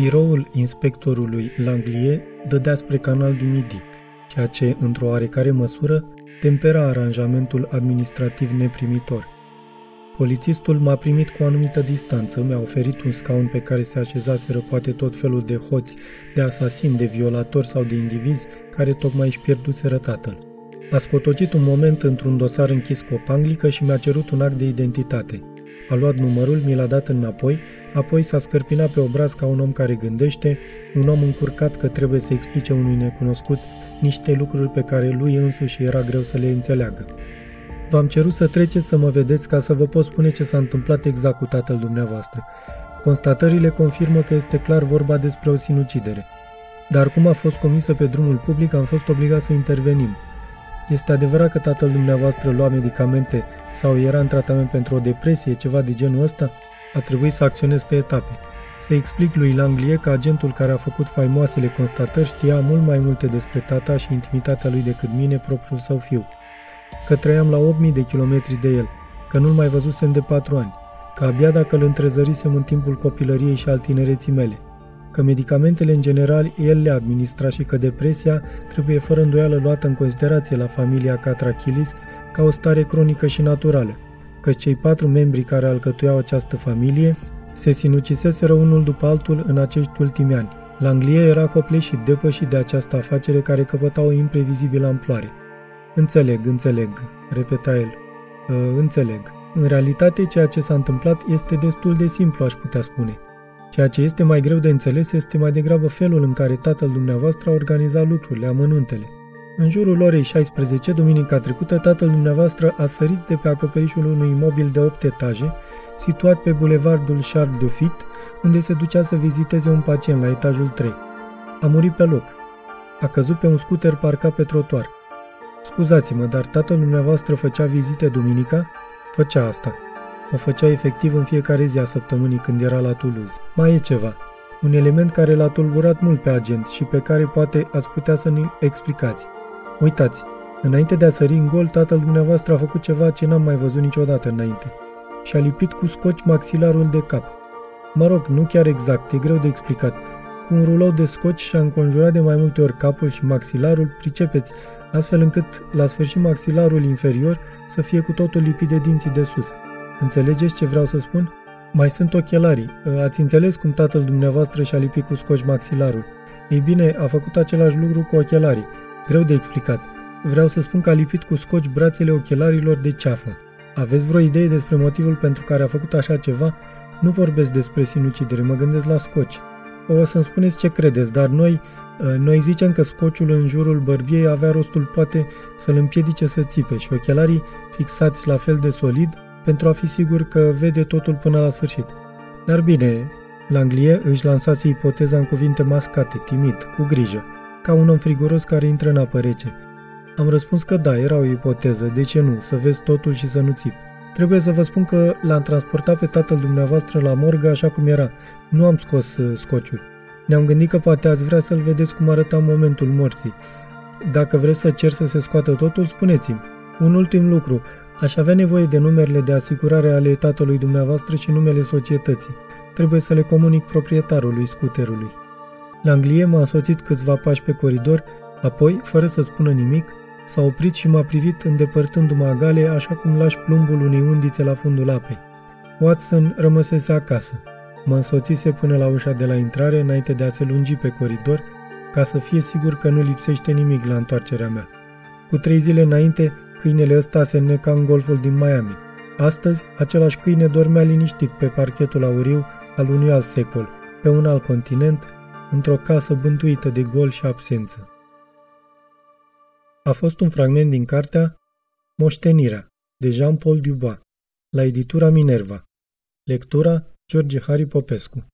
Biroul inspectorului Langlier dădea spre canal du Midi, ceea ce, într-o oarecare măsură, tempera aranjamentul administrativ neprimitor. Polițistul m-a primit cu o anumită distanță, mi-a oferit un scaun pe care se așezaseră poate tot felul de hoți, de asasini, de violatori sau de indivizi care tocmai își pierduseră tatăl. A scotocit un moment într-un dosar închis cu o panglică și mi-a cerut un act de identitate. A luat numărul, mi l-a dat înapoi, apoi s-a scărpinat pe obraz ca un om care gândește, un om încurcat că trebuie să explice unui necunoscut niște lucruri pe care lui însuși era greu să le înțeleagă. V-am cerut să treceți să mă vedeți ca să vă pot spune ce s-a întâmplat exact cu tatăl dumneavoastră. Constatările confirmă că este clar vorba despre o sinucidere. Dar cum a fost comisă pe drumul public, am fost obligat să intervenim. Este adevărat că tatăl dumneavoastră lua medicamente sau era în tratament pentru o depresie, ceva de genul ăsta? A trebuit să acționez pe etape. Să explic lui Langlie că agentul care a făcut faimoasele constatări știa mult mai multe despre tata și intimitatea lui decât mine, propriul său fiu. Că trăiam la 8000 de kilometri de el, că nu-l mai văzusem de patru ani, că abia dacă îl întrezărisem în timpul copilăriei și al tinereții mele, că medicamentele în general el le administra și că depresia trebuie fără îndoială luată în considerație la familia Catrachilis ca o stare cronică și naturală, că cei patru membri care alcătuiau această familie se sinuciseseră unul după altul în acești ultimi ani. Langlie era copleșit, depășit de această afacere care căpăta o imprevizibilă amploare. Înțeleg, înțeleg, repeta el. Uh, înțeleg. În realitate, ceea ce s-a întâmplat este destul de simplu, aș putea spune. Ceea ce este mai greu de înțeles este mai degrabă felul în care tatăl dumneavoastră a organizat lucrurile, amănuntele. În jurul orei 16, duminica trecută, tatăl dumneavoastră a sărit de pe acoperișul unui imobil de 8 etaje, situat pe bulevardul Charles de Fit, unde se ducea să viziteze un pacient la etajul 3. A murit pe loc. A căzut pe un scooter parcat pe trotuar. Scuzați-mă, dar tatăl dumneavoastră făcea vizite duminica? Făcea asta. O făcea efectiv în fiecare zi a săptămânii când era la Toulouse. Mai e ceva. Un element care l-a tulburat mult pe agent și pe care poate ați putea să ne explicați. Uitați, înainte de a sări în gol, tatăl dumneavoastră a făcut ceva ce n-am mai văzut niciodată înainte. Și-a lipit cu scoci maxilarul de cap. Mă rog, nu chiar exact, e greu de explicat. Cu un rulou de scoci și-a înconjurat de mai multe ori capul și maxilarul, pricepeți, astfel încât, la sfârșit, maxilarul inferior să fie cu totul lipit de dinții de sus. Înțelegeți ce vreau să spun? Mai sunt ochelarii. Ați înțeles cum tatăl dumneavoastră și-a lipit cu scoci maxilarul. Ei bine, a făcut același lucru cu ochelarii. Greu de explicat. Vreau să spun că a lipit cu scoci brațele ochelarilor de ceafă. Aveți vreo idee despre motivul pentru care a făcut așa ceva? Nu vorbesc despre sinucidere, mă gândesc la scoci. O să-mi spuneți ce credeți, dar noi, ă, noi zicem că scociul în jurul bărbiei avea rostul poate să-l împiedice să țipe și ochelarii fixați la fel de solid pentru a fi sigur că vede totul până la sfârșit. Dar bine, Langlie își lansase ipoteza în cuvinte mascate, timid, cu grijă, ca un om friguros care intră în apă rece. Am răspuns că da, era o ipoteză, de ce nu, să vezi totul și să nu țip. Trebuie să vă spun că l-am transportat pe tatăl dumneavoastră la morgă așa cum era. Nu am scos uh, scociul. Ne-am gândit că poate ați vrea să-l vedeți cum arăta momentul morții. Dacă vreți să cer să se scoată totul, spuneți-mi. Un ultim lucru. Aș avea nevoie de numerele de asigurare ale tatălui dumneavoastră și numele societății. Trebuie să le comunic proprietarului scuterului. Langlie m-a însoțit câțiva pași pe coridor, apoi, fără să spună nimic, s-a oprit și m-a privit îndepărtându-mă agale așa cum lași plumbul unei undițe la fundul apei. Watson rămăsese acasă. Mă însoțise până la ușa de la intrare înainte de a se lungi pe coridor, ca să fie sigur că nu lipsește nimic la întoarcerea mea. Cu trei zile înainte, câinele ăsta se neca în golful din Miami. Astăzi, același câine dormea liniștit pe parchetul auriu al unui alt secol, pe un alt continent, într-o casă bântuită de gol și absență. A fost un fragment din cartea Moștenirea, de Jean-Paul Dubois, la editura Minerva. Lectura George Harry Popescu